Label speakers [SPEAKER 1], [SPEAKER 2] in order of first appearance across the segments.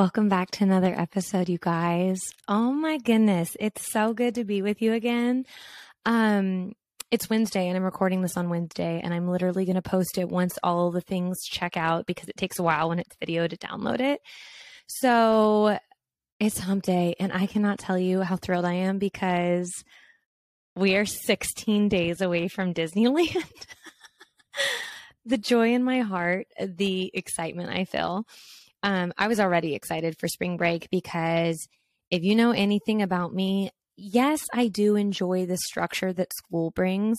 [SPEAKER 1] Welcome back to another episode, you guys. Oh my goodness, it's so good to be with you again. Um, it's Wednesday and I'm recording this on Wednesday and I'm literally going to post it once all the things check out because it takes a while when it's video to download it. So it's hump day and I cannot tell you how thrilled I am because we are 16 days away from Disneyland. the joy in my heart, the excitement I feel. Um, I was already excited for spring break because if you know anything about me, yes, I do enjoy the structure that school brings,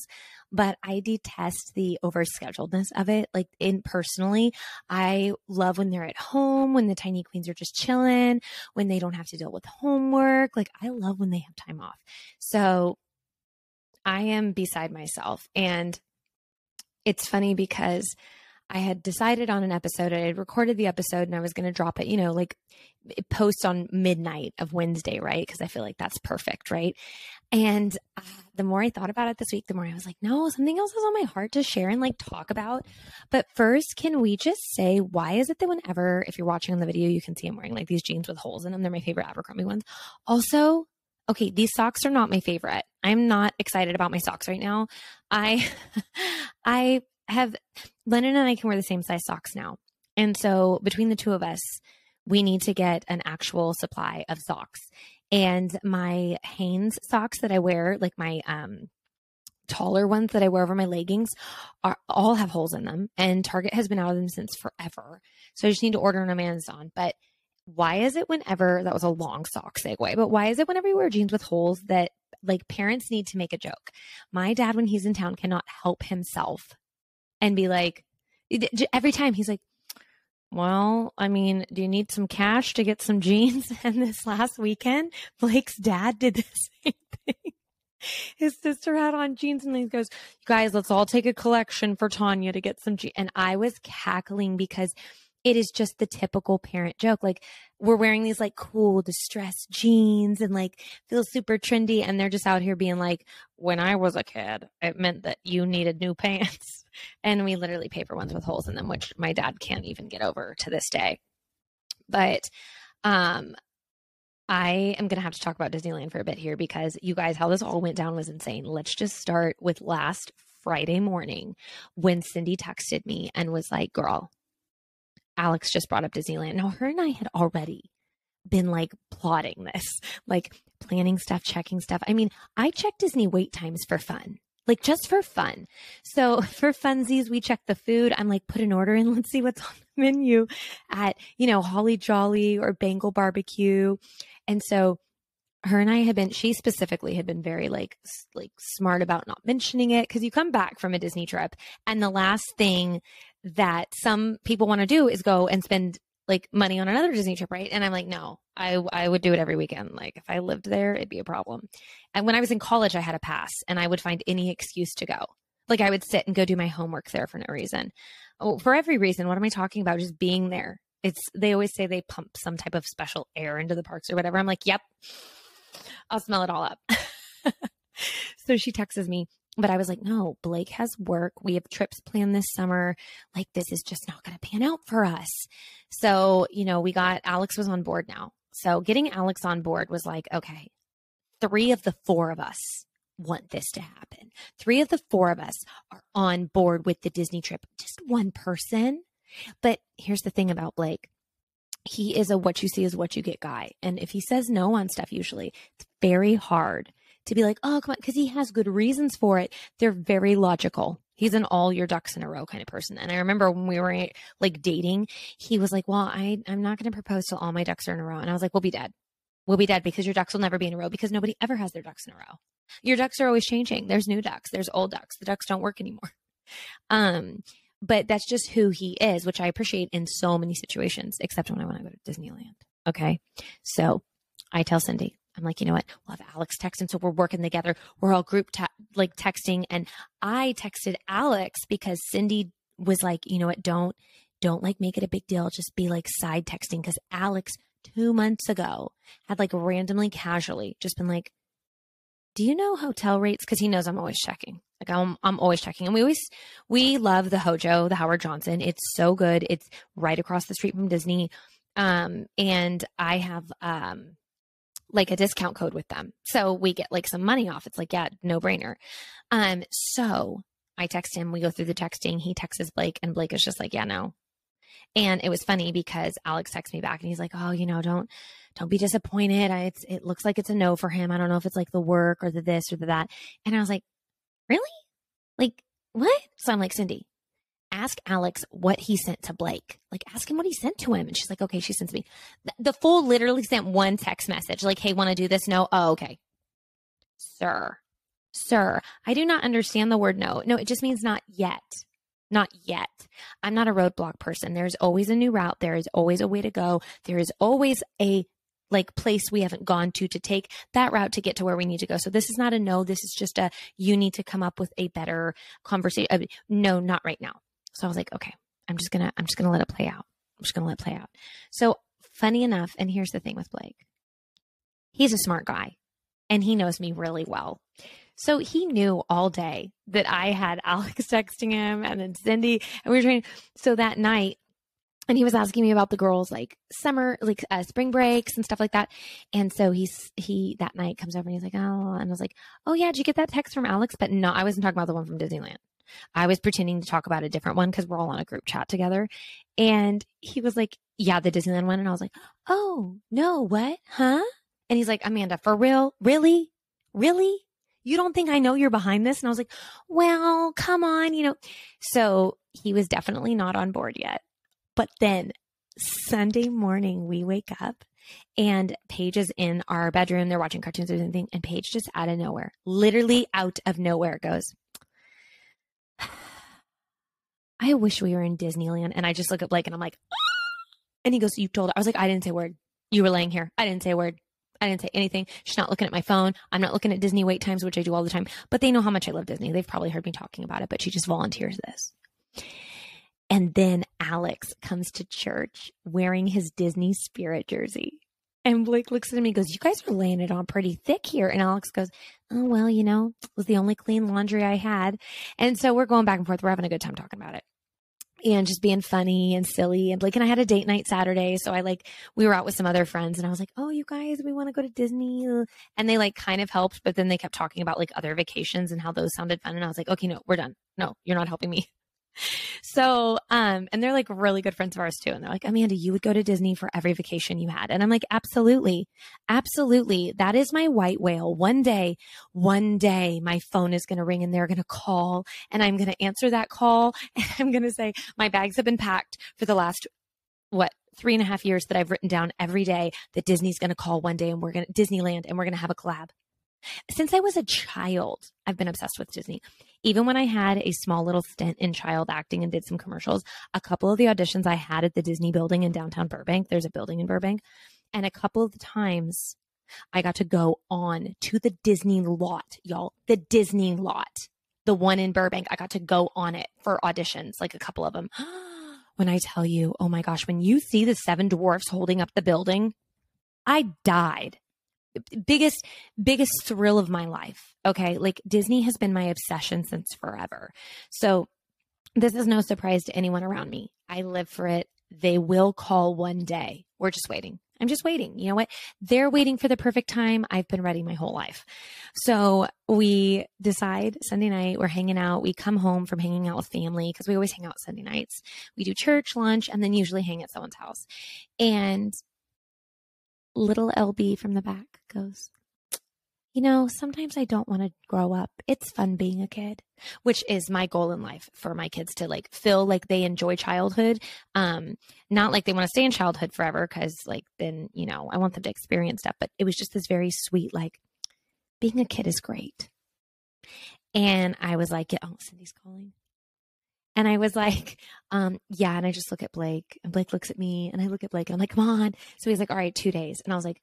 [SPEAKER 1] but I detest the overscheduledness of it. Like in personally, I love when they're at home, when the tiny queens are just chilling, when they don't have to deal with homework. Like I love when they have time off. So I am beside myself. And it's funny because I had decided on an episode. I had recorded the episode and I was going to drop it, you know, like post on midnight of Wednesday, right? Because I feel like that's perfect, right? And uh, the more I thought about it this week, the more I was like, no, something else is on my heart to share and like talk about. But first, can we just say, why is it that whenever, if you're watching on the video, you can see I'm wearing like these jeans with holes in them? They're my favorite Abercrombie ones. Also, okay, these socks are not my favorite. I'm not excited about my socks right now. I, I have Lennon and I can wear the same size socks now. And so between the two of us, we need to get an actual supply of socks. And my Hanes socks that I wear, like my um taller ones that I wear over my leggings are all have holes in them and Target has been out of them since forever. So I just need to order them on Amazon. But why is it whenever that was a long sock segue, but why is it whenever you wear jeans with holes that like parents need to make a joke? My dad, when he's in town, cannot help himself and be like, every time he's like, well, I mean, do you need some cash to get some jeans? And this last weekend, Blake's dad did the same thing. His sister had on jeans and he goes, guys, let's all take a collection for Tanya to get some jeans. And I was cackling because it is just the typical parent joke. Like we're wearing these like cool distressed jeans and like feel super trendy. And they're just out here being like, when I was a kid, it meant that you needed new pants. And we literally pay for ones with holes in them, which my dad can't even get over to this day. But, um, I am going to have to talk about Disneyland for a bit here because you guys, how this all went down was insane. Let's just start with last Friday morning when Cindy texted me and was like, girl, Alex just brought up Disneyland. Now, her and I had already been like plotting this, like planning stuff, checking stuff. I mean, I check Disney wait times for fun, like just for fun. So for funsies, we check the food. I'm like, put an order in. Let's see what's on the menu at, you know, Holly Jolly or Bengal Barbecue. And so her and I had been, she specifically had been very like, like smart about not mentioning it. Cause you come back from a Disney trip and the last thing that some people want to do is go and spend like money on another Disney trip, right? And I'm like, no, I I would do it every weekend. Like if I lived there, it'd be a problem. And when I was in college, I had a pass and I would find any excuse to go. Like I would sit and go do my homework there for no reason. Oh, for every reason. What am I talking about? Just being there. It's they always say they pump some type of special air into the parks or whatever. I'm like, yep. I'll smell it all up. so she texts me, but I was like, no, Blake has work. We have trips planned this summer. Like, this is just not going to pan out for us. So, you know, we got Alex was on board now. So, getting Alex on board was like, okay, three of the four of us want this to happen. Three of the four of us are on board with the Disney trip. Just one person. But here's the thing about Blake he is a what you see is what you get guy. And if he says no on stuff, usually it's very hard to be like, oh, come on, because he has good reasons for it. They're very logical. He's an all your ducks in a row kind of person. And I remember when we were like dating, he was like, well, I, I'm not going to propose till all my ducks are in a row. And I was like, we'll be dead. We'll be dead because your ducks will never be in a row because nobody ever has their ducks in a row. Your ducks are always changing. There's new ducks. There's old ducks. The ducks don't work anymore. Um, but that's just who he is, which I appreciate in so many situations, except when I want to go to Disneyland. Okay. So I tell Cindy, I'm like, you know what? We'll have Alex text. And so we're working together. We're all group te- like texting. And I texted Alex because Cindy was like, you know what? Don't, don't like make it a big deal. Just be like side texting. Cause Alex two months ago had like randomly casually just been like, do you know hotel rates? Cause he knows I'm always checking. Like I'm, I'm always checking. And we always, we love the Hojo, the Howard Johnson. It's so good. It's right across the street from Disney Um, and I have um like a discount code with them. So we get like some money off. It's like, yeah, no brainer. Um, so I text him, we go through the texting, he texts Blake, and Blake is just like, yeah, no. And it was funny because Alex texts me back and he's like, oh, you know, don't don't be disappointed. I, it's it looks like it's a no for him. I don't know if it's like the work or the this or the that. And I was like, really? Like what? So I'm like, Cindy, ask Alex what he sent to Blake. Like, ask him what he sent to him. And she's like, okay, she sends me. The fool literally sent one text message, like, hey, want to do this? No. Oh, okay. Sir, sir, I do not understand the word no. No, it just means not yet. Not yet. I'm not a roadblock person. There's always a new route. There is always a way to go. There is always a like place we haven't gone to to take that route to get to where we need to go. So this is not a no. This is just a you need to come up with a better conversation. Uh, no, not right now. So I was like, okay, I'm just gonna I'm just gonna let it play out. I'm just gonna let it play out. So funny enough, and here's the thing with Blake. He's a smart guy and he knows me really well. So he knew all day that I had Alex texting him and then Cindy and we were trying. So that night, and he was asking me about the girls like summer like uh, spring breaks and stuff like that and so he's he that night comes over and he's like oh and i was like oh yeah did you get that text from alex but no i wasn't talking about the one from disneyland I was pretending to talk about a different one because we're all on a group chat together. And he was like, Yeah, the Disneyland one. And I was like, Oh, no, what? Huh? And he's like, Amanda, for real? Really? Really? You don't think I know you're behind this? And I was like, Well, come on, you know. So he was definitely not on board yet. But then Sunday morning, we wake up and Paige is in our bedroom. They're watching cartoons or anything. And Paige just out of nowhere, literally out of nowhere, goes, I wish we were in Disneyland. And I just look at Blake and I'm like, ah! and he goes, You told her. I was like, I didn't say a word. You were laying here. I didn't say a word. I didn't say anything. She's not looking at my phone. I'm not looking at Disney wait times, which I do all the time. But they know how much I love Disney. They've probably heard me talking about it, but she just volunteers this. And then Alex comes to church wearing his Disney spirit jersey. And Blake looks at me and goes, You guys are laying it on pretty thick here. And Alex goes, Oh, well, you know, it was the only clean laundry I had. And so we're going back and forth. We're having a good time talking about it and just being funny and silly. And Blake and I had a date night Saturday. So I like, we were out with some other friends and I was like, Oh, you guys, we want to go to Disney. And they like kind of helped, but then they kept talking about like other vacations and how those sounded fun. And I was like, Okay, no, we're done. No, you're not helping me. So, um, and they're like really good friends of ours too. And they're like, Amanda, you would go to Disney for every vacation you had. And I'm like, absolutely. Absolutely. That is my white whale. One day, one day my phone is going to ring and they're going to call and I'm going to answer that call. And I'm going to say, my bags have been packed for the last, what, three and a half years that I've written down every day that Disney's going to call one day and we're going to Disneyland and we're going to have a collab. Since I was a child, I've been obsessed with Disney. Even when I had a small little stint in child acting and did some commercials, a couple of the auditions I had at the Disney building in downtown Burbank, there's a building in Burbank, and a couple of the times I got to go on to the Disney lot, y'all, the Disney lot, the one in Burbank. I got to go on it for auditions, like a couple of them. when I tell you, oh my gosh, when you see the seven dwarfs holding up the building, I died biggest biggest thrill of my life okay? Like disney has been my obsession since forever. So this is no surprise to anyone around me. I live for it. They will call one day. We're just waiting. I'm just waiting. You know what? They're waiting for the perfect time. I've been ready my whole life. So we decide sunday night we're hanging out. We come home from hanging out with family because we always hang out sunday nights. We do church lunch and then usually hang at someone's house. And little LB from the back goes, You know, sometimes I don't want to grow up. It's fun being a kid, which is my goal in life for my kids to like feel like they enjoy childhood. Um, not like they want to stay in childhood forever, because like then, you know, I want them to experience stuff. But it was just this very sweet, like, being a kid is great. And I was like, Oh, Cindy's calling. And I was like, um, yeah. And I just look at Blake and Blake looks at me and I look at Blake and I'm like, come on. So he's like, all right, two days. And I was like,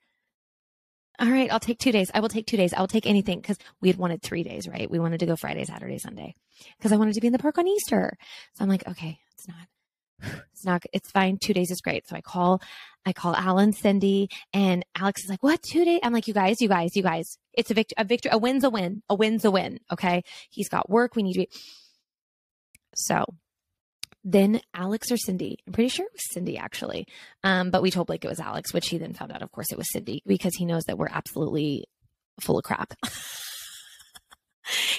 [SPEAKER 1] all right, I'll take two days. I will take two days. I will take anything because we had wanted three days, right? We wanted to go Friday, Saturday, Sunday because I wanted to be in the park on Easter. So I'm like, okay, it's not, it's not, it's fine. Two days is great. So I call, I call Alan, Cindy, and Alex is like, what? Two days? I'm like, you guys, you guys, you guys. It's a victory, a victory, a win's a win. A win's a win. Okay. He's got work. We need to be. So then Alex or Cindy, I'm pretty sure it was Cindy actually. Um, but we told Blake it was Alex, which he then found out, of course, it was Cindy because he knows that we're absolutely full of crap.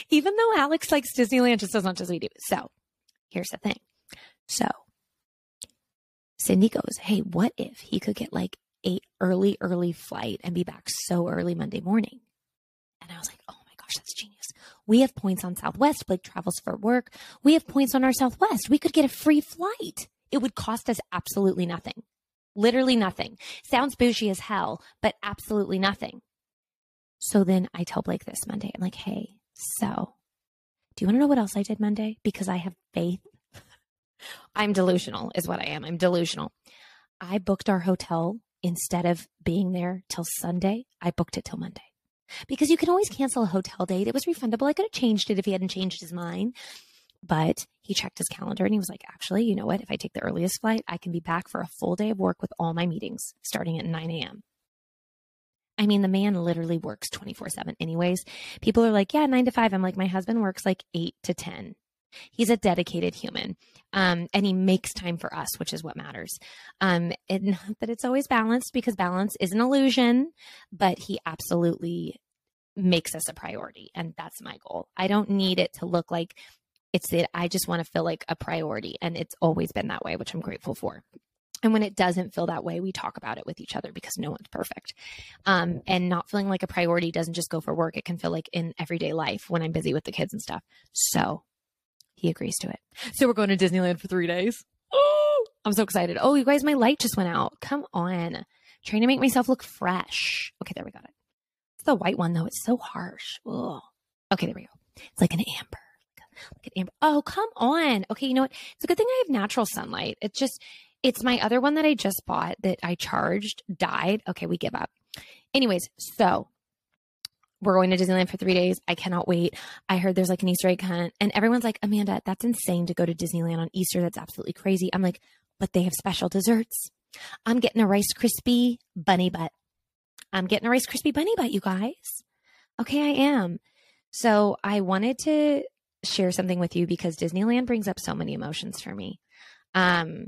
[SPEAKER 1] Even though Alex likes Disneyland just as much as we do. So here's the thing. So Cindy goes, Hey, what if he could get like a early, early flight and be back so early Monday morning? And I was like, Oh my gosh, that's genius. We have points on Southwest. Blake travels for work. We have points on our Southwest. We could get a free flight. It would cost us absolutely nothing. Literally nothing. Sounds bougie as hell, but absolutely nothing. So then I tell Blake this Monday. I'm like, hey, so do you want to know what else I did Monday? Because I have faith. I'm delusional, is what I am. I'm delusional. I booked our hotel instead of being there till Sunday. I booked it till Monday because you can always cancel a hotel date. It was refundable. I could have changed it if he hadn't changed his mind. But he checked his calendar and he was like, actually, you know what? If I take the earliest flight, I can be back for a full day of work with all my meetings starting at 9 a.m. I mean, the man literally works 24 7 anyways. People are like, yeah, nine to five. I'm like, my husband works like eight to 10. He's a dedicated human. Um, and he makes time for us, which is what matters. Um, and not that it's always balanced because balance is an illusion, but he absolutely makes us a priority. And that's my goal. I don't need it to look like it's that I just want to feel like a priority. And it's always been that way, which I'm grateful for. And when it doesn't feel that way, we talk about it with each other because no one's perfect. Um, and not feeling like a priority doesn't just go for work. It can feel like in everyday life when I'm busy with the kids and stuff. So he agrees to it. So we're going to Disneyland for three days. Oh, I'm so excited. Oh, you guys, my light just went out. Come on. trying to make myself look fresh. Okay, there we got it. It's the white one though. It's so harsh. Ugh. Okay, there we go. It's like an amber. Like an amber. Oh, come on. Okay, you know what? It's a good thing I have natural sunlight. It's just it's my other one that I just bought that I charged died. Okay, we give up. Anyways, so we're going to Disneyland for three days. I cannot wait. I heard there's like an Easter egg hunt, and everyone's like, Amanda, that's insane to go to Disneyland on Easter. That's absolutely crazy. I'm like, but they have special desserts. I'm getting a Rice Krispie bunny butt. I'm getting a Rice Krispie bunny butt, you guys. Okay, I am. So I wanted to share something with you because Disneyland brings up so many emotions for me. Um,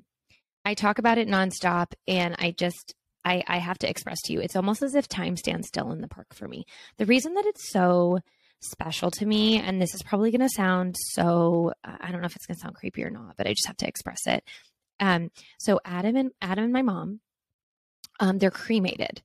[SPEAKER 1] I talk about it nonstop and I just I, I have to express to you, it's almost as if time stands still in the park for me. The reason that it's so special to me, and this is probably going to sound so, I don't know if it's going to sound creepy or not, but I just have to express it. Um, so Adam and Adam and my mom, um, they're cremated.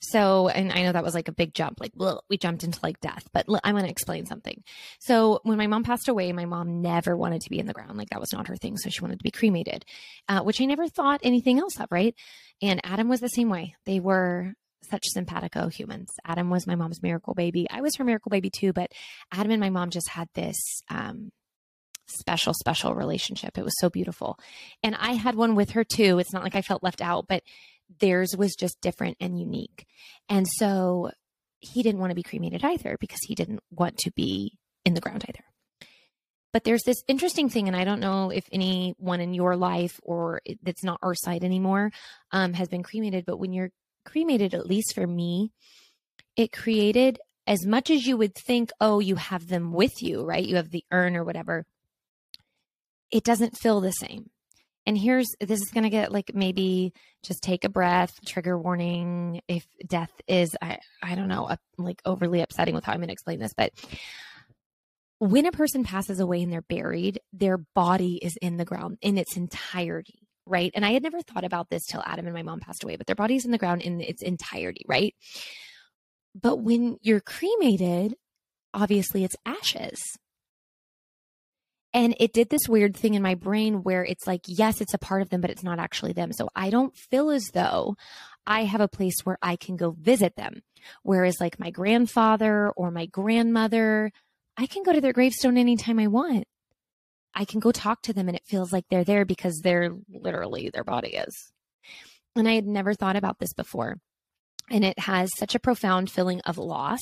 [SPEAKER 1] So, and I know that was like a big jump, like ugh, we jumped into like death, but I want to explain something. So, when my mom passed away, my mom never wanted to be in the ground. Like that was not her thing. So, she wanted to be cremated, uh, which I never thought anything else of, right? And Adam was the same way. They were such simpatico humans. Adam was my mom's miracle baby. I was her miracle baby too, but Adam and my mom just had this, um, special, special relationship. It was so beautiful. And I had one with her too. It's not like I felt left out, but theirs was just different and unique. And so he didn't want to be cremated either because he didn't want to be in the ground either. But there's this interesting thing, and I don't know if anyone in your life or that's not our side anymore um, has been cremated, but when you're cremated, at least for me, it created as much as you would think, oh, you have them with you, right? You have the urn or whatever. It doesn't feel the same and here's this is going to get like maybe just take a breath trigger warning if death is i i don't know like overly upsetting with how i'm going to explain this but when a person passes away and they're buried their body is in the ground in its entirety right? And i had never thought about this till adam and my mom passed away but their body's in the ground in its entirety right? But when you're cremated obviously it's ashes and it did this weird thing in my brain where it's like, yes, it's a part of them, but it's not actually them. So I don't feel as though I have a place where I can go visit them. Whereas, like my grandfather or my grandmother, I can go to their gravestone anytime I want. I can go talk to them and it feels like they're there because they're literally their body is. And I had never thought about this before and it has such a profound feeling of loss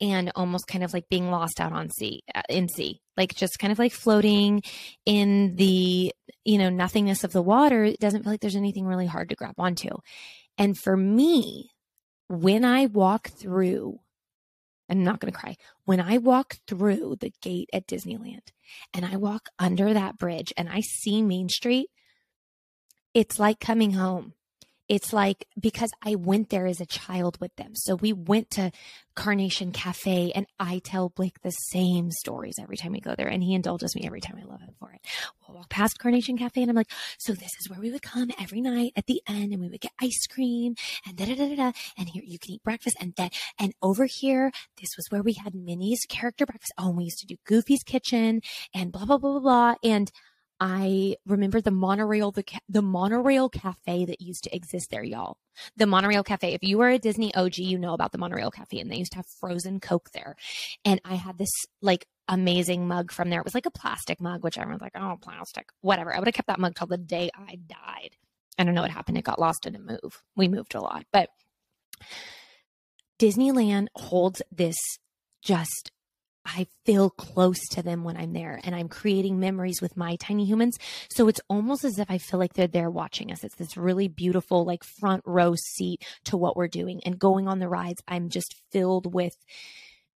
[SPEAKER 1] and almost kind of like being lost out on sea uh, in sea like just kind of like floating in the you know nothingness of the water it doesn't feel like there's anything really hard to grab onto and for me when i walk through I'm not going to cry. When I walk through the gate at Disneyland and I walk under that bridge and I see Main Street, it's like coming home it's like because I went there as a child with them. So we went to Carnation Cafe and I tell Blake the same stories every time we go there and he indulges me every time I love him for it. We'll walk past Carnation Cafe and I'm like, so this is where we would come every night at the end and we would get ice cream and da da da da da. And here you can eat breakfast and then, and over here, this was where we had Minnie's character breakfast. Oh, we used to do Goofy's kitchen and blah, blah, blah, blah, blah. And I remember the monorail, the, the monorail cafe that used to exist there, y'all. The monorail cafe. If you were a Disney OG, you know about the monorail cafe and they used to have frozen Coke there. And I had this like amazing mug from there. It was like a plastic mug, which everyone's like, oh, plastic, whatever. I would have kept that mug till the day I died. I don't know what happened. It got lost in a move. We moved a lot, but Disneyland holds this just I feel close to them when I'm there and I'm creating memories with my tiny humans. So it's almost as if I feel like they're there watching us. It's this really beautiful, like front row seat to what we're doing and going on the rides. I'm just filled with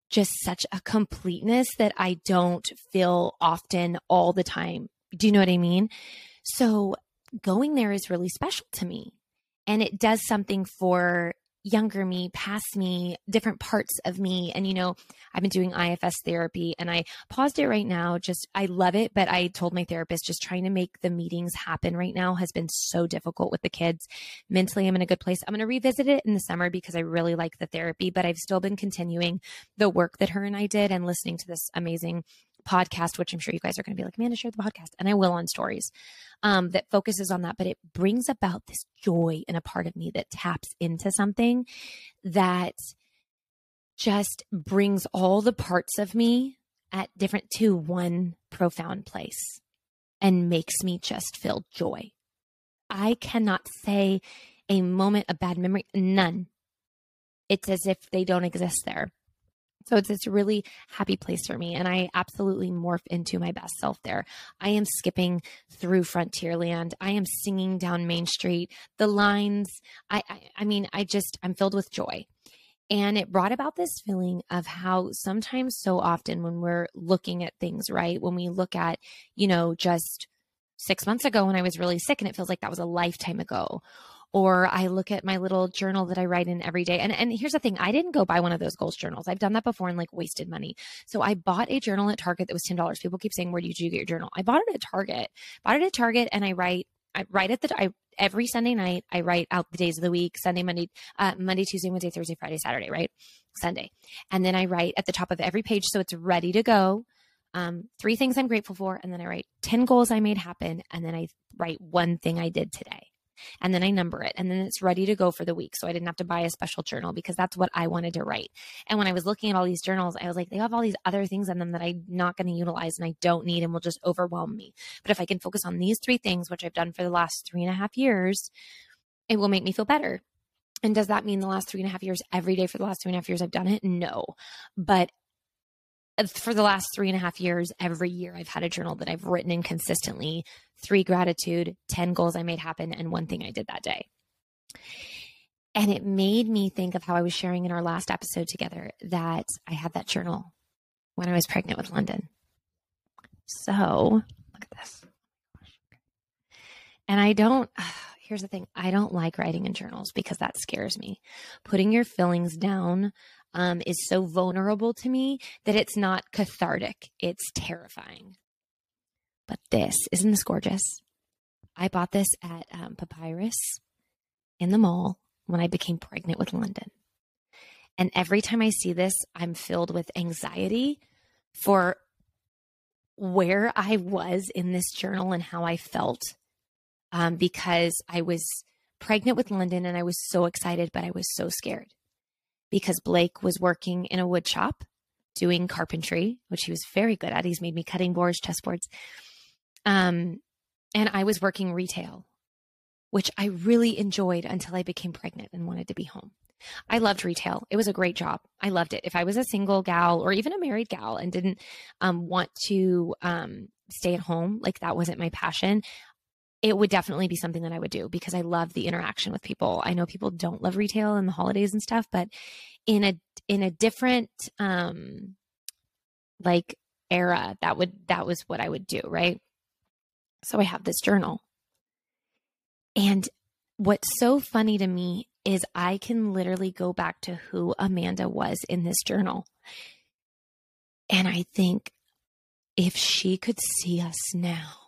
[SPEAKER 1] just such a completeness that I don't feel often all the time. Do you know what I mean? So going there is really special to me. And it does something for younger me, past me, different parts of me. And, you know, I've been doing IFS therapy and I paused it right now. Just, I love it. But I told my therapist, just trying to make the meetings happen right now has been so difficult with the kids. Mentally, I'm in a good place. I'm going to revisit it in the summer because I really like the therapy, but I've still been continuing the work that her and I did and listening to this amazing podcast, which I'm sure you guys are going to be like, Amanda, share the podcast. And I will on stories um, that focuses on that. But it brings about this joy in a part of me that taps into something that just brings all the parts of me at different to one profound place and makes me just feel joy. I cannot say a moment, of bad memory, none. It's as if they don't exist there. So it's this really happy place for me. And I absolutely morph into my best self there. I am skipping through Frontierland. I am singing down Main Street. The lines, I, I, I mean, I just, I'm filled with joy. And it brought about this feeling of how sometimes so often when we're looking at things, right? When we look at, you know, just six months ago when I was really sick and it feels like that was a lifetime ago or I look at my little journal that I write in every day. And and here's the thing, I didn't go buy one of those goals journals. I've done that before and like wasted money. So I bought a journal at Target that was $10. People keep saying, "Where did you get your journal?" I bought it at Target. Bought it at Target and I write I write at the I every Sunday night I write out the days of the week, Sunday, Monday, uh, Monday, Tuesday, Wednesday, Thursday, Friday, Saturday, right? Sunday. And then I write at the top of every page so it's ready to go. Um, three things I'm grateful for, and then I write 10 goals I made happen, and then I write one thing I did today and then I number it and then it's ready to go for the week. So I didn't have to buy a special journal because that's what I wanted to write. And when I was looking at all these journals, I was like, they have all these other things in them that I'm not going to utilize and I don't need and will just overwhelm me. But if I can focus on these three things, which I've done for the last three and a half years, it will make me feel better. And does that mean the last three and a half years, every day for the last three and a half years, I've done it? No. But Uh, for the last three and a half years, every year I've had a journal that I've written in consistently three gratitude, 10 goals I made happen, and one thing I did that day. And it made me think of how I was sharing in our last episode together that I had that journal when I was pregnant with London. So look at this. And I don't, here's the thing I don't like writing in journals because that scares me. Putting your feelings down um, is so vulnerable to me that it's not cathartic, it's terrifying. But this, isn't this gorgeous? I bought this at um, Papyrus in the mall when I became pregnant with London. And every time I see this, I'm filled with anxiety for where I was in this journal and how I felt um, because I was pregnant with London and I was so excited, but I was so scared because Blake was working in a wood shop doing carpentry, which he was very good at. He's made me cutting boards, chessboards. Um, and I was working retail, which I really enjoyed until I became pregnant and wanted to be home. I loved retail. It was a great job. I loved it. If I was a single gal or even a married gal and didn't um, want to um, stay at home, like that wasn't my passion, it would definitely be something that I would do because I love the interaction with people. I know people don't love retail and the holidays and stuff, but in a in a different um like era, that would that was what I would do, right? So I have this journal. And what's so funny to me is I can literally go back to who Amanda was in this journal. And I think if she could see us now,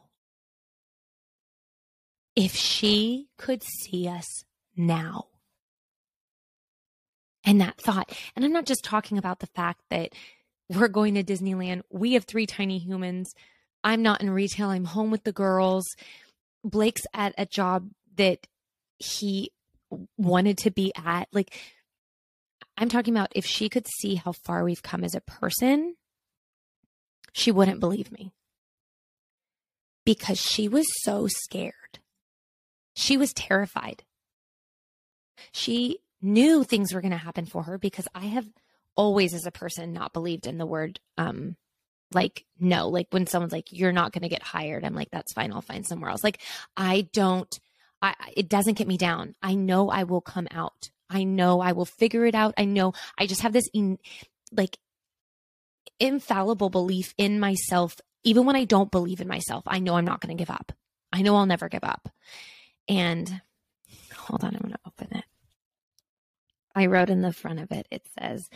[SPEAKER 1] if she could see us now. And that thought, and I'm not just talking about the fact that we're going to Disneyland. We have three tiny humans. I'm not in retail. I'm home with the girls. Blake's at a job that he wanted to be at. Like, I'm talking about if she could see how far we've come as a person, she wouldn't believe me because she was so scared. She was terrified. She knew things were going to happen for her because I have always, as a person, not believed in the word, um, like, no, like when someone's like, you're not going to get hired, I'm like, that's fine. I'll find somewhere else. Like, I don't, I, it doesn't get me down. I know I will come out. I know I will figure it out. I know I just have this, in, like, infallible belief in myself. Even when I don't believe in myself, I know I'm not going to give up. I know I'll never give up. And hold on, I'm going to open it. I wrote in the front of it, it says,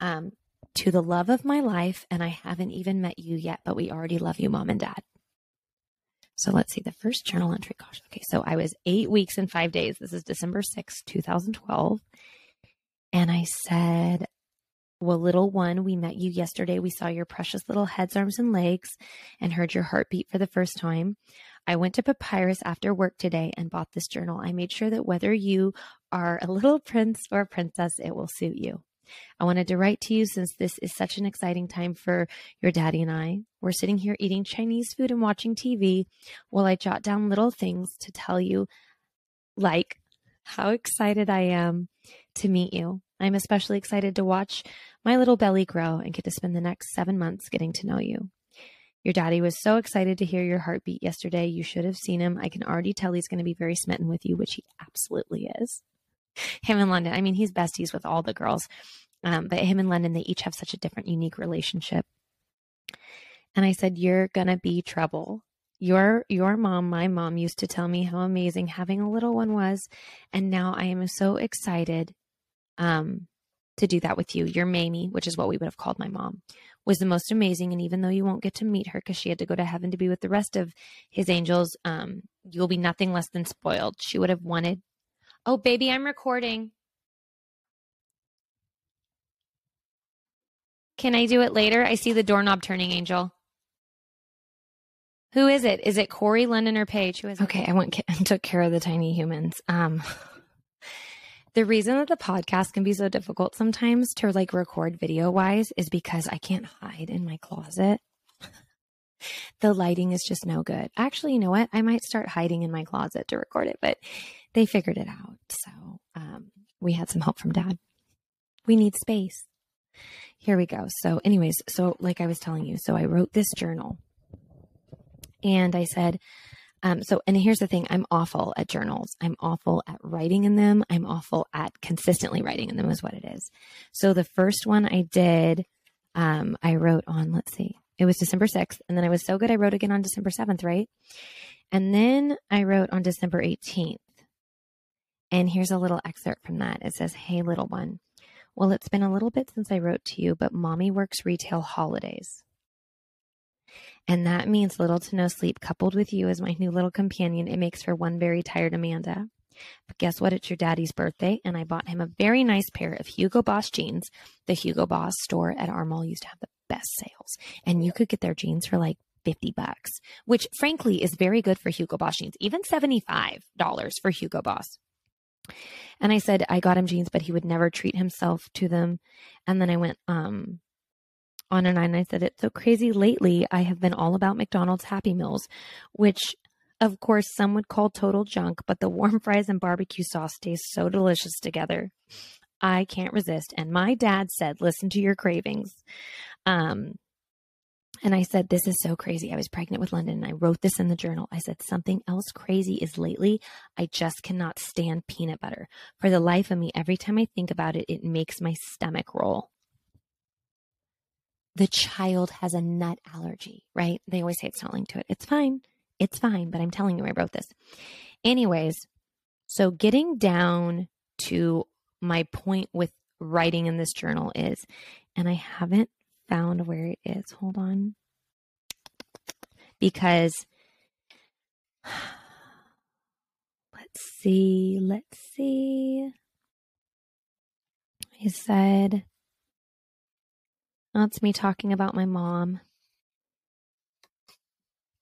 [SPEAKER 1] um, to the love of my life, and I haven't even met you yet, but we already love you, mom and dad. So let's see the first journal entry. Gosh, okay. So I was eight weeks and five days. This is December 6, 2012. And I said, Well, little one, we met you yesterday. We saw your precious little heads, arms, and legs and heard your heartbeat for the first time. I went to Papyrus after work today and bought this journal. I made sure that whether you are a little prince or a princess, it will suit you. I wanted to write to you since this is such an exciting time for your daddy and I. We're sitting here eating Chinese food and watching TV while I jot down little things to tell you, like how excited I am to meet you. I'm especially excited to watch my little belly grow and get to spend the next seven months getting to know you. Your daddy was so excited to hear your heartbeat yesterday. You should have seen him. I can already tell he's going to be very smitten with you, which he absolutely is. Him and London, I mean, he's besties with all the girls, um, but him and London, they each have such a different, unique relationship. And I said, You're going to be trouble. Your your mom, my mom used to tell me how amazing having a little one was, and now I am so excited um, to do that with you. Your Mamie, which is what we would have called my mom, was the most amazing. And even though you won't get to meet her because she had to go to heaven to be with the rest of his angels, um, you will be nothing less than spoiled. She would have wanted. Oh, baby, I'm recording. Can I do it later? I see the doorknob turning, Angel. Who is it? Is it Corey, London, or Paige? Who is it? Okay, I went and took care of the tiny humans. Um, the reason that the podcast can be so difficult sometimes to like record video wise is because I can't hide in my closet. the lighting is just no good. Actually, you know what? I might start hiding in my closet to record it, but they figured it out. So um, we had some help from dad. We need space. Here we go. So, anyways, so like I was telling you, so I wrote this journal and I said, um, so, and here's the thing I'm awful at journals. I'm awful at writing in them. I'm awful at consistently writing in them, is what it is. So, the first one I did, um, I wrote on, let's see, it was December 6th. And then I was so good, I wrote again on December 7th, right? And then I wrote on December 18th. And here's a little excerpt from that. It says, Hey, little one. Well, it's been a little bit since I wrote to you, but mommy works retail holidays. And that means little to no sleep coupled with you as my new little companion. It makes for one very tired Amanda. But guess what? It's your daddy's birthday, and I bought him a very nice pair of Hugo Boss jeans. The Hugo Boss store at our used to have the best sales, and you could get their jeans for like 50 bucks, which frankly is very good for Hugo Boss jeans, even $75 for Hugo Boss. And I said I got him jeans, but he would never treat himself to them. And then I went, um, on and on I said, It's so crazy lately. I have been all about McDonald's Happy Meals, which of course some would call total junk, but the warm fries and barbecue sauce taste so delicious together. I can't resist. And my dad said, Listen to your cravings. Um, And I said, This is so crazy. I was pregnant with London and I wrote this in the journal. I said, Something else crazy is lately, I just cannot stand peanut butter. For the life of me, every time I think about it, it makes my stomach roll. The child has a nut allergy, right? They always say it's not linked to it. It's fine. It's fine. But I'm telling you, I wrote this. Anyways, so getting down to my point with writing in this journal is, and I haven't found where it is. Hold on. Because let's see, let's see. He said, that's me talking about my mom.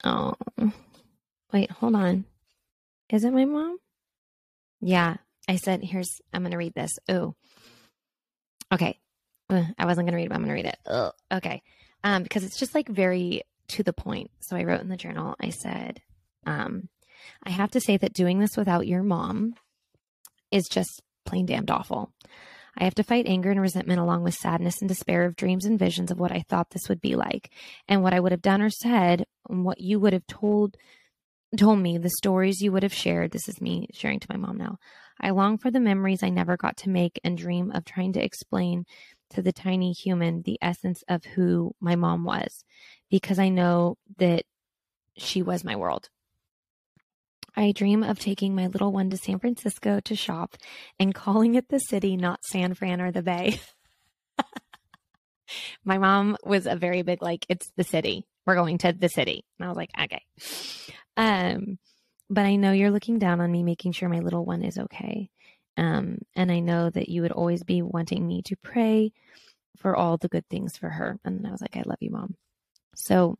[SPEAKER 1] Oh, wait, hold on. Is it my mom? Yeah, I said, here's, I'm going to read this. Oh, okay. I wasn't going to read it, but I'm going to read it. Ugh. Okay. Um, because it's just like very to the point. So I wrote in the journal, I said, um, I have to say that doing this without your mom is just plain damned awful. I have to fight anger and resentment along with sadness and despair of dreams and visions of what I thought this would be like and what I would have done or said and what you would have told told me, the stories you would have shared. This is me sharing to my mom now. I long for the memories I never got to make and dream of trying to explain to the tiny human the essence of who my mom was because I know that she was my world. I dream of taking my little one to San Francisco to shop and calling it the city, not San Fran or the Bay. my mom was a very big, like, it's the city. We're going to the city. And I was like, okay. Um, but I know you're looking down on me, making sure my little one is okay. Um, and I know that you would always be wanting me to pray for all the good things for her. And then I was like, I love you, mom. So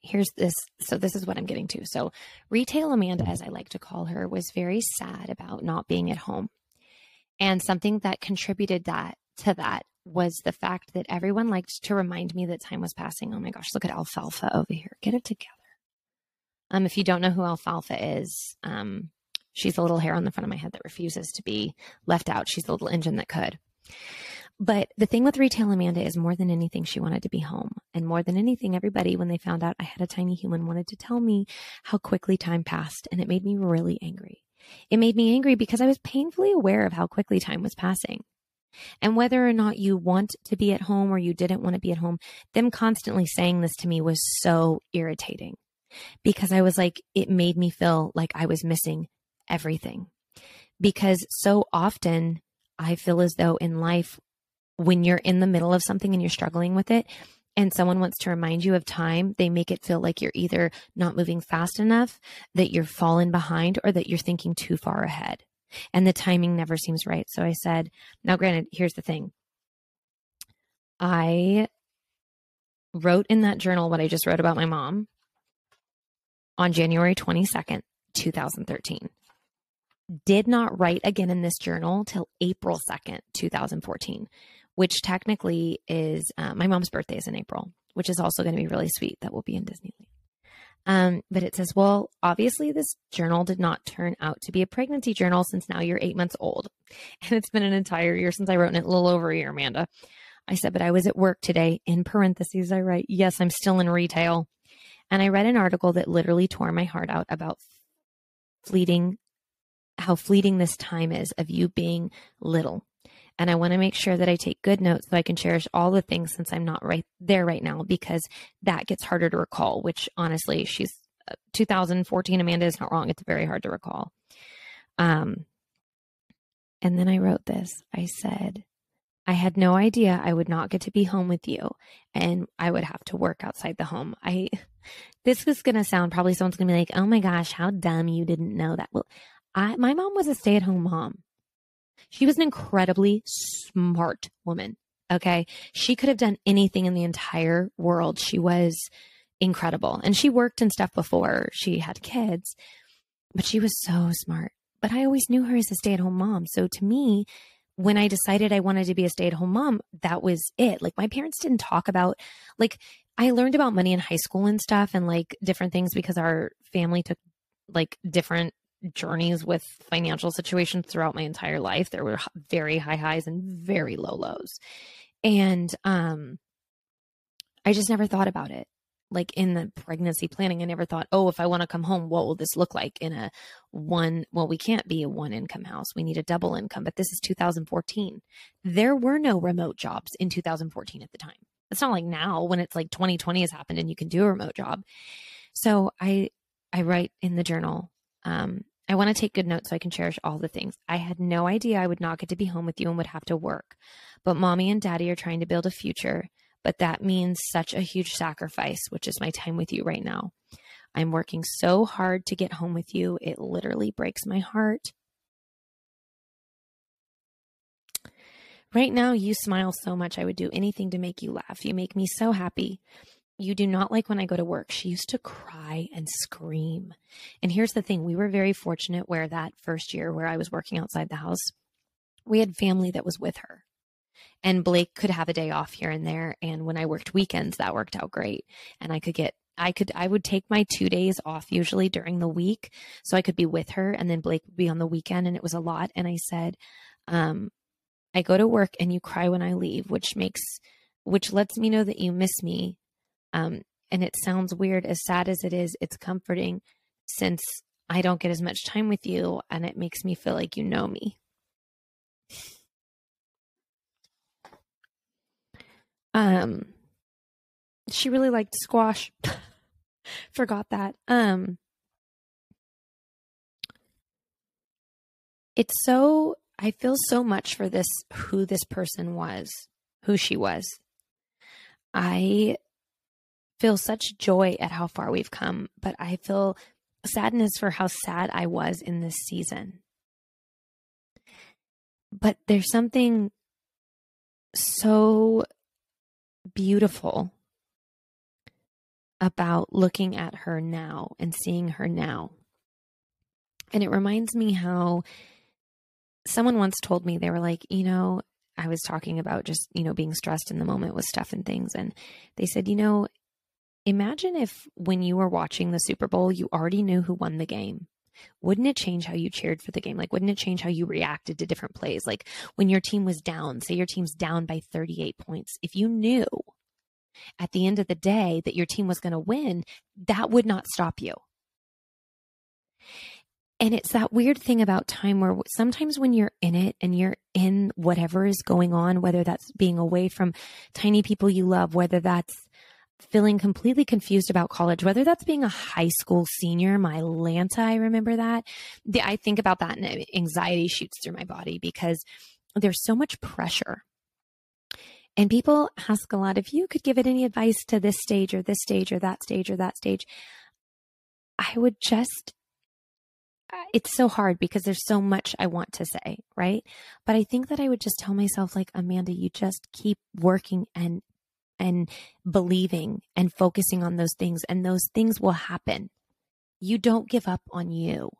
[SPEAKER 1] here's this. So this is what I'm getting to. So retail Amanda, as I like to call her, was very sad about not being at home. And something that contributed that to that was the fact that everyone liked to remind me that time was passing. Oh my gosh, look at Alfalfa over here. Get it together. Um, if you don't know who Alfalfa is, um, She's a little hair on the front of my head that refuses to be left out. She's the little engine that could. But the thing with retail Amanda is more than anything, she wanted to be home. And more than anything, everybody, when they found out I had a tiny human, wanted to tell me how quickly time passed. And it made me really angry. It made me angry because I was painfully aware of how quickly time was passing. And whether or not you want to be at home or you didn't want to be at home, them constantly saying this to me was so irritating because I was like, it made me feel like I was missing everything. Because so often I feel as though in life, when you're in the middle of something and you're struggling with it, and someone wants to remind you of time, they make it feel like you're either not moving fast enough, that you're falling behind, or that you're thinking too far ahead. And the timing never seems right. So I said, now, granted, here's the thing I wrote in that journal what I just wrote about my mom on January 22nd, 2013 did not write again in this journal till April 2nd, 2014, which technically is uh, my mom's birthday is in April, which is also going to be really sweet. That we'll be in Disneyland. Um, but it says, well, obviously, this journal did not turn out to be a pregnancy journal since now you're eight months old. And it's been an entire year since I wrote in it, a little over a year, Amanda. I said, but I was at work today. In parentheses, I write, yes, I'm still in retail. And I read an article that literally tore my heart out about fleeting how fleeting this time is of you being little. And I want to make sure that I take good notes so I can cherish all the things since I'm not right there right now because that gets harder to recall, which honestly, she's uh, 2014 Amanda is not wrong. It's very hard to recall. Um, and then I wrote this. I said, I had no idea I would not get to be home with you and I would have to work outside the home. I, this is going to sound probably someone's going to be like, oh my gosh, how dumb you didn't know that. Well, I, my mom was a stay at home mom. She was an incredibly smart woman. Okay. She could have done anything in the entire world. She was incredible. And she worked and stuff before she had kids, but she was so smart. But I always knew her as a stay at home mom. So to me, when I decided I wanted to be a stay at home mom, that was it. Like my parents didn't talk about, like, I learned about money in high school and stuff and like different things because our family took like different journeys with financial situations throughout my entire life. There were very high highs and very low lows. And um I just never thought about it. Like in the pregnancy planning, I never thought, oh, if I want to come home, what will this look like in a one? Well, we can't be a one income house. We need a double income, but this is 2014. There were no remote jobs in 2014 at the time. It's not like now when it's like 2020 has happened and you can do a remote job. So I, I write in the journal, um, I want to take good notes so I can cherish all the things. I had no idea I would not get to be home with you and would have to work. But mommy and daddy are trying to build a future, but that means such a huge sacrifice, which is my time with you right now. I'm working so hard to get home with you. It literally breaks my heart. Right now, you smile so much. I would do anything to make you laugh. You make me so happy. You do not like when I go to work. She used to cry and scream. And here's the thing we were very fortunate where that first year where I was working outside the house, we had family that was with her. And Blake could have a day off here and there. And when I worked weekends, that worked out great. And I could get I could I would take my 2 days off usually during the week so I could be with her and then Blake would be on the weekend and it was a lot and I said um I go to work and you cry when I leave, which makes, which lets me know that you miss me. Um, and it sounds weird, as sad as it is, it's comforting since I don't get as much time with you and it makes me feel like you know me. Um, she really liked squash. Forgot that. Um, it's so I feel so much for this, who this person was, who she was. I feel such joy at how far we've come, but I feel sadness for how sad I was in this season. But there's something so beautiful about looking at her now and seeing her now. And it reminds me how someone once told me they were like, you know, I was talking about just, you know, being stressed in the moment with stuff and things. And they said, you know, imagine if when you were watching the Super Bowl, you already knew who won the game. Wouldn't it change how you cheered for the game? Like, wouldn't it change how you reacted to different plays? Like, when your team was down, say your team's down by 38 points, if you knew at the end of the day that your team was going to win, that would not stop you. And it's that weird thing about time where sometimes when you're in it and you're in whatever is going on, whether that's being away from tiny people you love, whether that's feeling completely confused about college, whether that's being a high school senior, my Lanta, I remember that. I think about that and anxiety shoots through my body because there's so much pressure. And people ask a lot if you could give it any advice to this stage or this stage or that stage or that stage. I would just it's so hard because there's so much I want to say, right? But I think that I would just tell myself like Amanda, you just keep working and and believing and focusing on those things and those things will happen. You don't give up on you.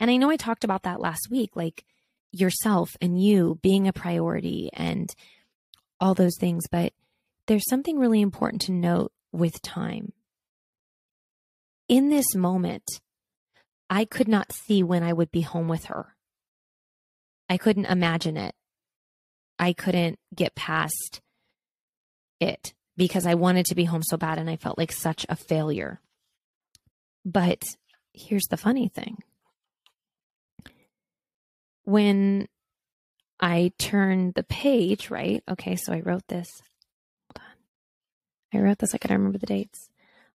[SPEAKER 1] And I know I talked about that last week like yourself and you being a priority and all those things, but there's something really important to note with time. In this moment, I could not see when I would be home with her. I couldn't imagine it. I couldn't get past it because I wanted to be home so bad and I felt like such a failure. But here's the funny thing when I turned the page, right? Okay, so I wrote this. Hold on. I wrote this, I can remember the dates.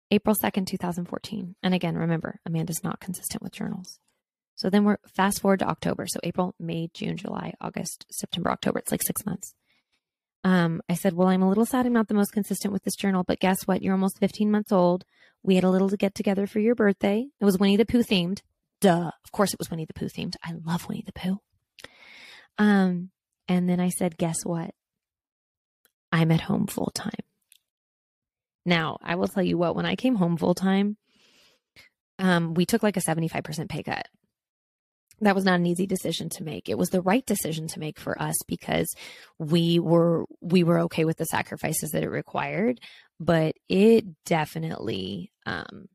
[SPEAKER 1] April 2nd, 2014. And again, remember, Amanda's not consistent with journals. So then we're fast forward to October. So April, May, June, July, August, September, October. It's like six months. Um, I said, Well, I'm a little sad I'm not the most consistent with this journal, but guess what? You're almost 15 months old. We had a little to get together for your birthday. It was Winnie the Pooh themed. Duh. Of course it was Winnie the Pooh themed. I love Winnie the Pooh. Um, and then I said, Guess what? I'm at home full time. Now, I will tell you what, when I came home full time, um, we took like a 75% pay cut. That was not an easy decision to make. It was the right decision to make for us because we were we were okay with the sacrifices that it required, but it definitely um,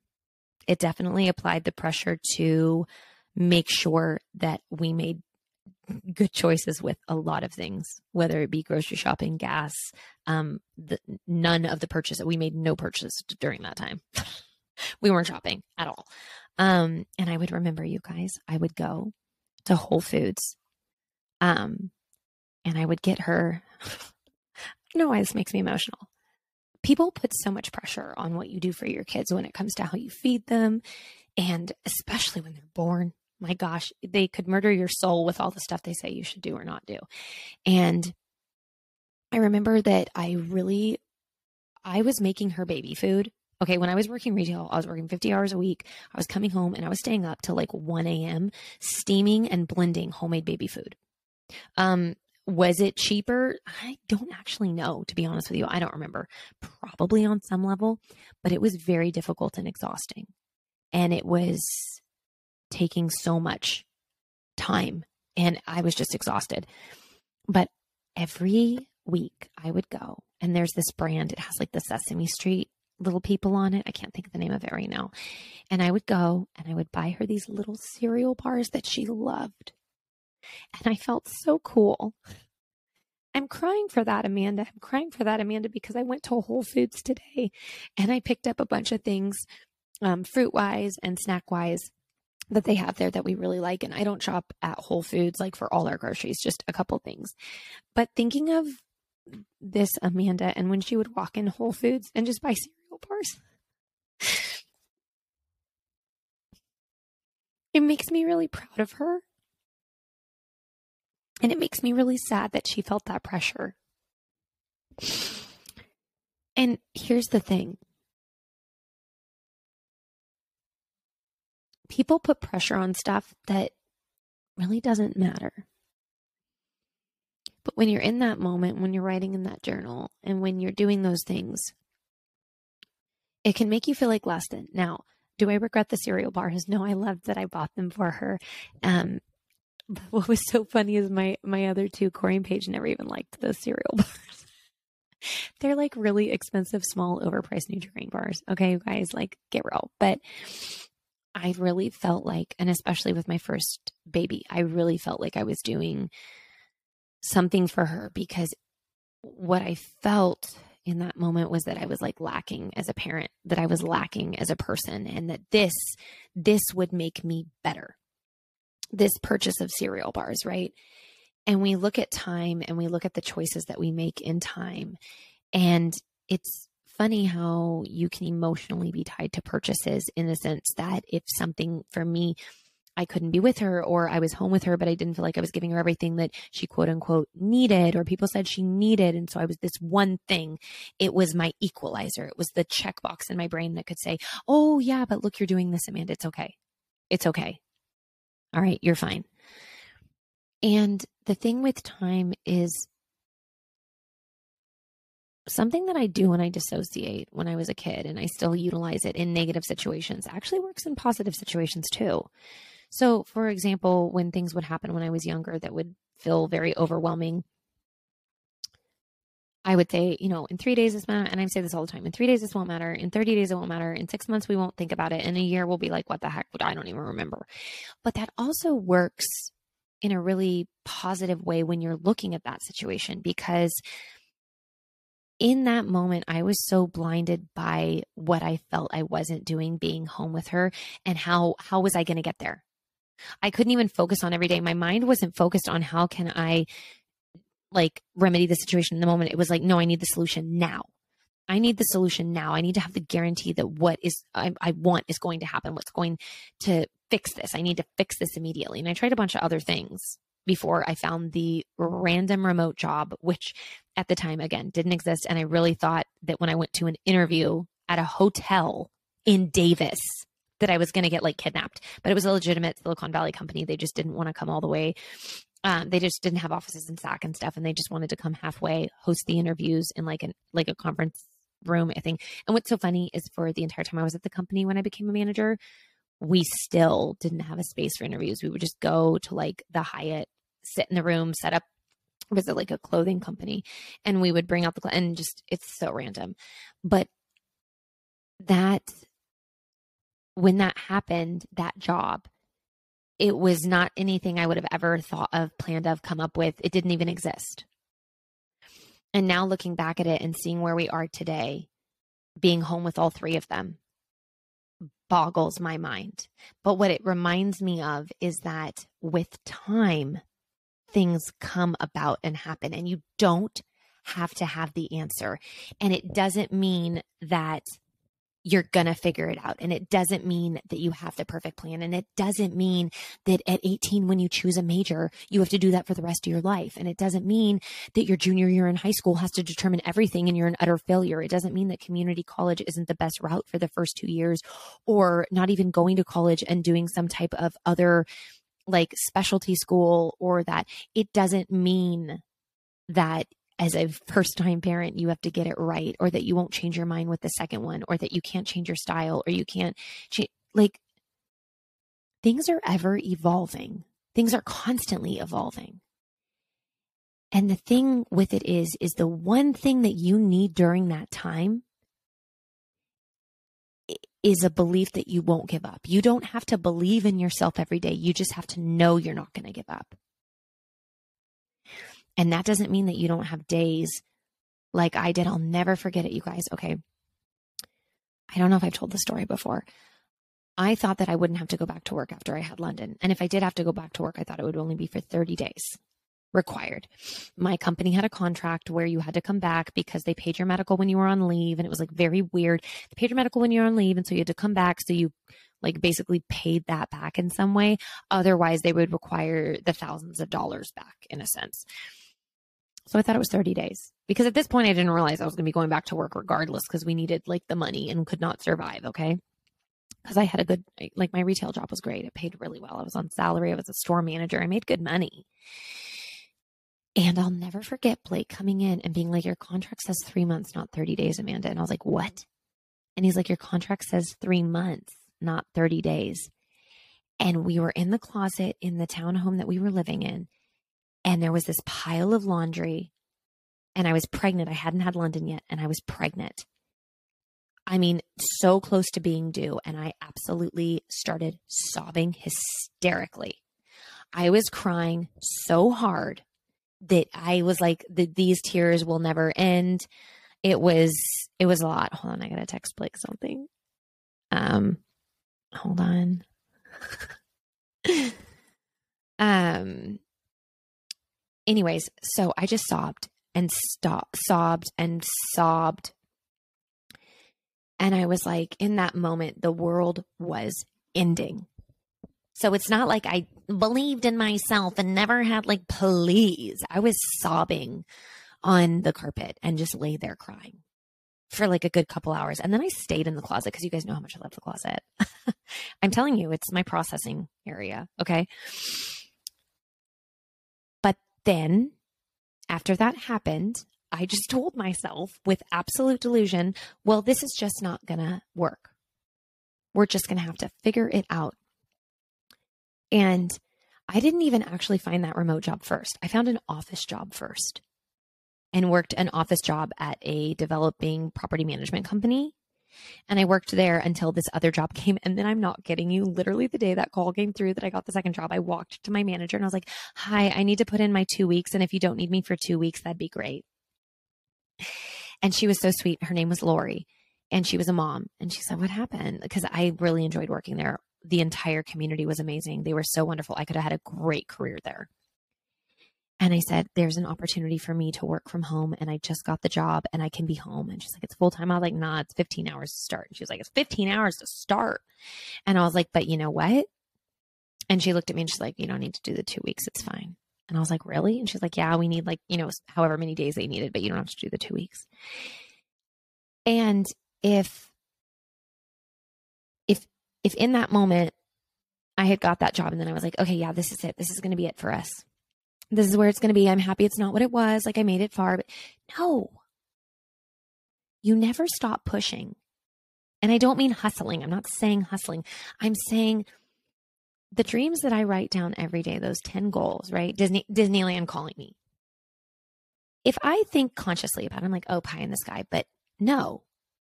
[SPEAKER 1] it definitely applied the pressure to make sure that we made good choices with a lot of things, whether it be grocery shopping, gas, um, the, none of the purchase. We made no purchase during that time. we weren't shopping at all. Um, and I would remember you guys, I would go to Whole Foods. Um, and I would get her. I know why this makes me emotional. People put so much pressure on what you do for your kids when it comes to how you feed them, and especially when they're born. My gosh, they could murder your soul with all the stuff they say you should do or not do. And I remember that I really, I was making her baby food Okay, when I was working retail, I was working 50 hours a week. I was coming home and I was staying up till like 1 a.m. steaming and blending homemade baby food. Um, was it cheaper? I don't actually know, to be honest with you. I don't remember. Probably on some level, but it was very difficult and exhausting. And it was taking so much time and I was just exhausted. But every week I would go and there's this brand, it has like the Sesame Street little people on it. I can't think of the name of it right now. And I would go and I would buy her these little cereal bars that she loved. And I felt so cool. I'm crying for that, Amanda. I'm crying for that, Amanda, because I went to Whole Foods today and I picked up a bunch of things, um, fruit wise and snack wise, that they have there that we really like. And I don't shop at Whole Foods like for all our groceries, just a couple things. But thinking of this Amanda and when she would walk in Whole Foods and just buy cereal bars. It makes me really proud of her. And it makes me really sad that she felt that pressure. And here's the thing people put pressure on stuff that really doesn't matter. But when you're in that moment, when you're writing in that journal, and when you're doing those things, it can make you feel like less than. Now, do I regret the cereal bars? No, I loved that I bought them for her. Um, what was so funny is my my other two, Corey and Paige, never even liked those cereal bars. They're like really expensive, small, overpriced Nutrigrain bars. Okay, you guys, like get real. But I really felt like, and especially with my first baby, I really felt like I was doing something for her because what I felt in that moment was that I was like lacking as a parent, that I was lacking as a person, and that this this would make me better. This purchase of cereal bars, right? And we look at time and we look at the choices that we make in time. And it's funny how you can emotionally be tied to purchases in the sense that if something for me I couldn't be with her or I was home with her, but I didn't feel like I was giving her everything that she quote unquote needed or people said she needed. And so I was this one thing. It was my equalizer. It was the checkbox in my brain that could say, Oh yeah, but look, you're doing this, Amanda. It's okay. It's okay. All right. You're fine. And the thing with time is something that I do when I dissociate when I was a kid and I still utilize it in negative situations actually works in positive situations too. So, for example, when things would happen when I was younger that would feel very overwhelming, I would say, you know, in three days this matter, and I say this all the time. In three days this won't matter. In thirty days it won't matter. In six months we won't think about it. In a year we'll be like, what the heck? I don't even remember. But that also works in a really positive way when you're looking at that situation because in that moment, I was so blinded by what I felt I wasn't doing being home with her and how, how was I going to get there? I couldn't even focus on every day. My mind wasn't focused on how can I like remedy the situation in the moment. It was like, no, I need the solution now. I need the solution now. I need to have the guarantee that what is I, I, want is going to happen. What's going to fix this? I need to fix this immediately. And I tried a bunch of other things before I found the random remote job, which at the time again didn't exist. And I really thought that when I went to an interview at a hotel in Davis, that I was going to get like kidnapped, but it was a legitimate Silicon Valley company. They just didn't want to come all the way. Um, they just didn't have offices in SAC and stuff, and they just wanted to come halfway, host the interviews in like an like a conference room, I think. And what's so funny is for the entire time I was at the company when I became a manager, we still didn't have a space for interviews. We would just go to like the Hyatt, sit in the room, set up was it like a clothing company and we would bring out the and just it's so random but that when that happened, that job, it was not anything I would have ever thought of, planned of, come up with. It didn't even exist. And now looking back at it and seeing where we are today, being home with all three of them boggles my mind. But what it reminds me of is that with time, things come about and happen, and you don't have to have the answer. And it doesn't mean that you're going to figure it out. And it doesn't mean that you have the perfect plan. And it doesn't mean that at 18, when you choose a major, you have to do that for the rest of your life. And it doesn't mean that your junior year in high school has to determine everything and you're an utter failure. It doesn't mean that community college isn't the best route for the first two years or not even going to college and doing some type of other like specialty school or that it doesn't mean that as a first time parent, you have to get it right, or that you won't change your mind with the second one, or that you can't change your style, or you can't change. Like, things are ever evolving, things are constantly evolving. And the thing with it is, is the one thing that you need during that time is a belief that you won't give up. You don't have to believe in yourself every day. You just have to know you're not going to give up. And that doesn't mean that you don't have days like I did. I'll never forget it, you guys. Okay. I don't know if I've told the story before. I thought that I wouldn't have to go back to work after I had London. And if I did have to go back to work, I thought it would only be for 30 days required. My company had a contract where you had to come back because they paid your medical when you were on leave. And it was like very weird. They paid your medical when you're on leave. And so you had to come back. So you like basically paid that back in some way. Otherwise, they would require the thousands of dollars back in a sense. So I thought it was 30 days because at this point I didn't realize I was going to be going back to work regardless because we needed like the money and could not survive. Okay. Because I had a good, like my retail job was great. It paid really well. I was on salary. I was a store manager. I made good money. And I'll never forget Blake coming in and being like, Your contract says three months, not 30 days, Amanda. And I was like, What? And he's like, Your contract says three months, not 30 days. And we were in the closet in the townhome that we were living in and there was this pile of laundry and I was pregnant. I hadn't had London yet and I was pregnant. I mean, so close to being due. And I absolutely started sobbing hysterically. I was crying so hard that I was like, these tears will never end. It was, it was a lot. Hold on. I got to text Blake something. Um, hold on. um, anyways, so I just sobbed and stopped, sobbed and sobbed. And I was like, in that moment, the world was ending. So it's not like I believed in myself and never had like, please. I was sobbing on the carpet and just lay there crying for like a good couple hours. And then I stayed in the closet because you guys know how much I love the closet. I'm telling you, it's my processing area. Okay then, after that happened, I just told myself with absolute delusion, well, this is just not going to work. We're just going to have to figure it out. And I didn't even actually find that remote job first. I found an office job first and worked an office job at a developing property management company and I worked there until this other job came. And then I'm not kidding you. Literally, the day that call came through that I got the second job, I walked to my manager and I was like, Hi, I need to put in my two weeks. And if you don't need me for two weeks, that'd be great. And she was so sweet. Her name was Lori and she was a mom. And she said, What happened? Because I really enjoyed working there. The entire community was amazing. They were so wonderful. I could have had a great career there. And I said, There's an opportunity for me to work from home. And I just got the job and I can be home. And she's like, It's full time. I was like, Nah, it's 15 hours to start. And she was like, It's 15 hours to start. And I was like, But you know what? And she looked at me and she's like, You don't need to do the two weeks. It's fine. And I was like, Really? And she's like, Yeah, we need like, you know, however many days they needed, but you don't have to do the two weeks. And if, if, if in that moment I had got that job and then I was like, okay, yeah, this is it. This is going to be it for us this is where it's going to be. I'm happy it's not what it was. Like I made it far, but no, you never stop pushing. And I don't mean hustling. I'm not saying hustling. I'm saying the dreams that I write down every day, those 10 goals, right? Disney, Disneyland calling me. If I think consciously about it, I'm like, oh, pie in the sky. But no,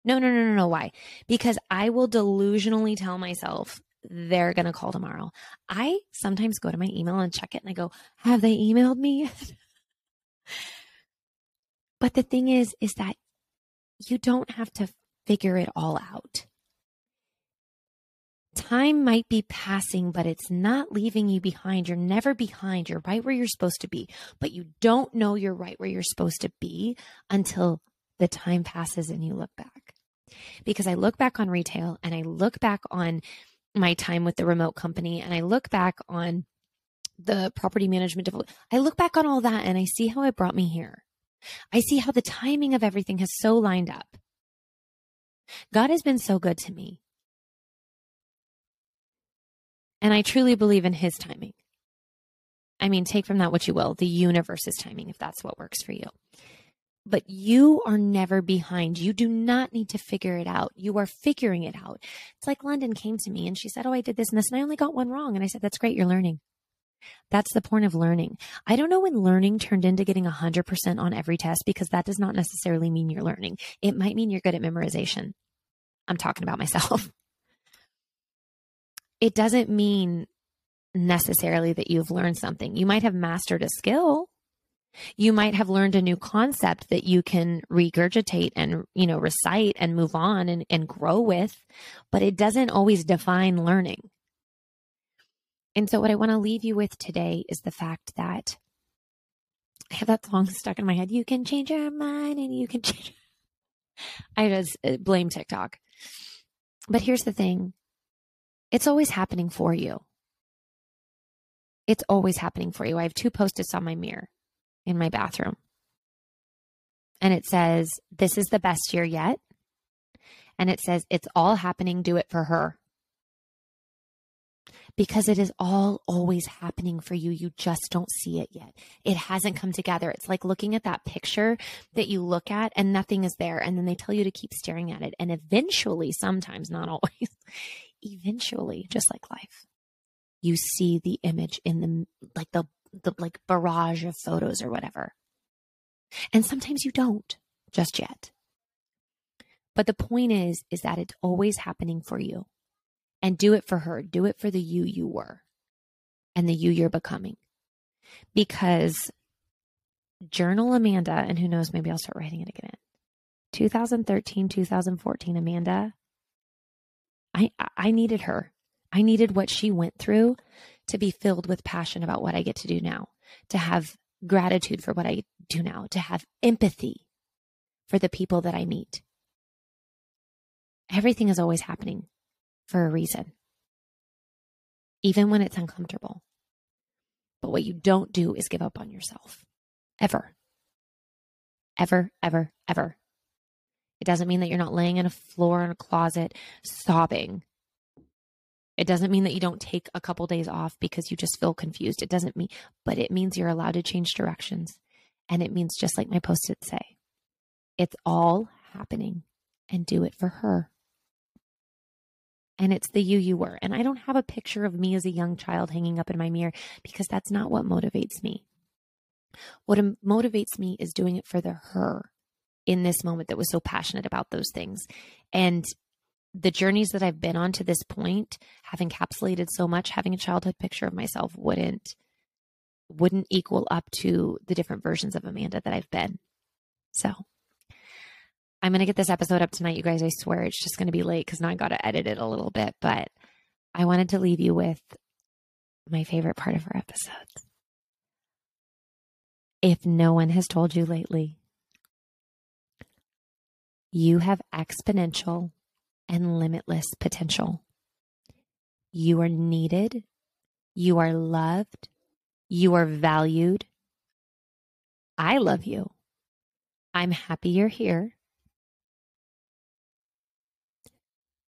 [SPEAKER 1] no, no, no, no, no. Why? Because I will delusionally tell myself they're going to call tomorrow. I sometimes go to my email and check it and I go, have they emailed me but the thing is, is that you don't have to figure it all out. Time might be passing, but it's not leaving you behind. You're never behind. You're right where you're supposed to be, but you don't know you're right where you're supposed to be until the time passes and you look back. Because I look back on retail and I look back on my time with the remote company and I look back on the property management. I look back on all that and I see how it brought me here. I see how the timing of everything has so lined up. God has been so good to me. And I truly believe in his timing. I mean, take from that what you will, the universe's timing, if that's what works for you. But you are never behind. You do not need to figure it out. You are figuring it out. It's like London came to me and she said, Oh, I did this and this, and I only got one wrong. And I said, That's great. You're learning. That's the point of learning. I don't know when learning turned into getting 100% on every test because that does not necessarily mean you're learning. It might mean you're good at memorization. I'm talking about myself. It doesn't mean necessarily that you've learned something. You might have mastered a skill. You might have learned a new concept that you can regurgitate and, you know, recite and move on and, and grow with, but it doesn't always define learning. And so, what I want to leave you with today is the fact that I have that song stuck in my head. You can change your mind and you can change. I just uh, blame TikTok. But here's the thing it's always happening for you. It's always happening for you. I have two post its on my mirror in my bathroom. And it says, This is the best year yet. And it says, It's all happening. Do it for her because it is all always happening for you. You just don't see it yet. It hasn't come together. It's like looking at that picture that you look at and nothing is there. And then they tell you to keep staring at it. And eventually, sometimes, not always, eventually, just like life, you see the image in the, like the, the like barrage of photos or whatever. And sometimes you don't just yet. But the point is, is that it's always happening for you and do it for her. Do it for the you you were and the you you're becoming. Because journal Amanda, and who knows, maybe I'll start writing it again. 2013, 2014, Amanda, I, I needed her. I needed what she went through to be filled with passion about what I get to do now, to have gratitude for what I do now, to have empathy for the people that I meet. Everything is always happening for a reason, even when it's uncomfortable. But what you don't do is give up on yourself. Ever. Ever, ever, ever. It doesn't mean that you're not laying in a floor in a closet sobbing. It doesn't mean that you don't take a couple days off because you just feel confused. It doesn't mean, but it means you're allowed to change directions. And it means, just like my post it say, it's all happening and do it for her and it's the you you were. And I don't have a picture of me as a young child hanging up in my mirror because that's not what motivates me. What motivates me is doing it for the her in this moment that was so passionate about those things. And the journeys that I've been on to this point have encapsulated so much having a childhood picture of myself wouldn't wouldn't equal up to the different versions of Amanda that I've been. So I'm to get this episode up tonight, you guys. I swear it's just to be late because now I got to edit it a little bit. But I wanted to leave you with my favorite part of our episodes. If no one has told you lately, you have exponential and limitless potential. You are needed. You are loved. You are valued. I love you. I'm happy you're here.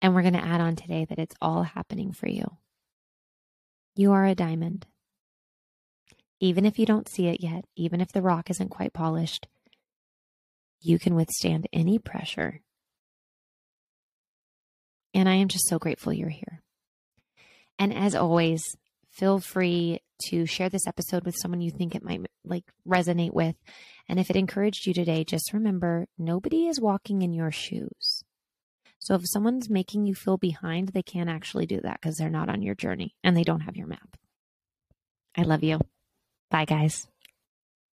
[SPEAKER 1] And we're going to add on today that it's all happening for you. You are a diamond. Even if you don't see it yet, even if the rock isn't quite polished, you can withstand any pressure. And I am just so grateful you're here. And as always, feel free to share this episode with someone you think it might like resonate with. And if it encouraged you today, just remember nobody is walking in your shoes. So if someone's making you feel behind, they can't actually do that because they're not on your journey and they don't have your map. I love you. Bye, guys.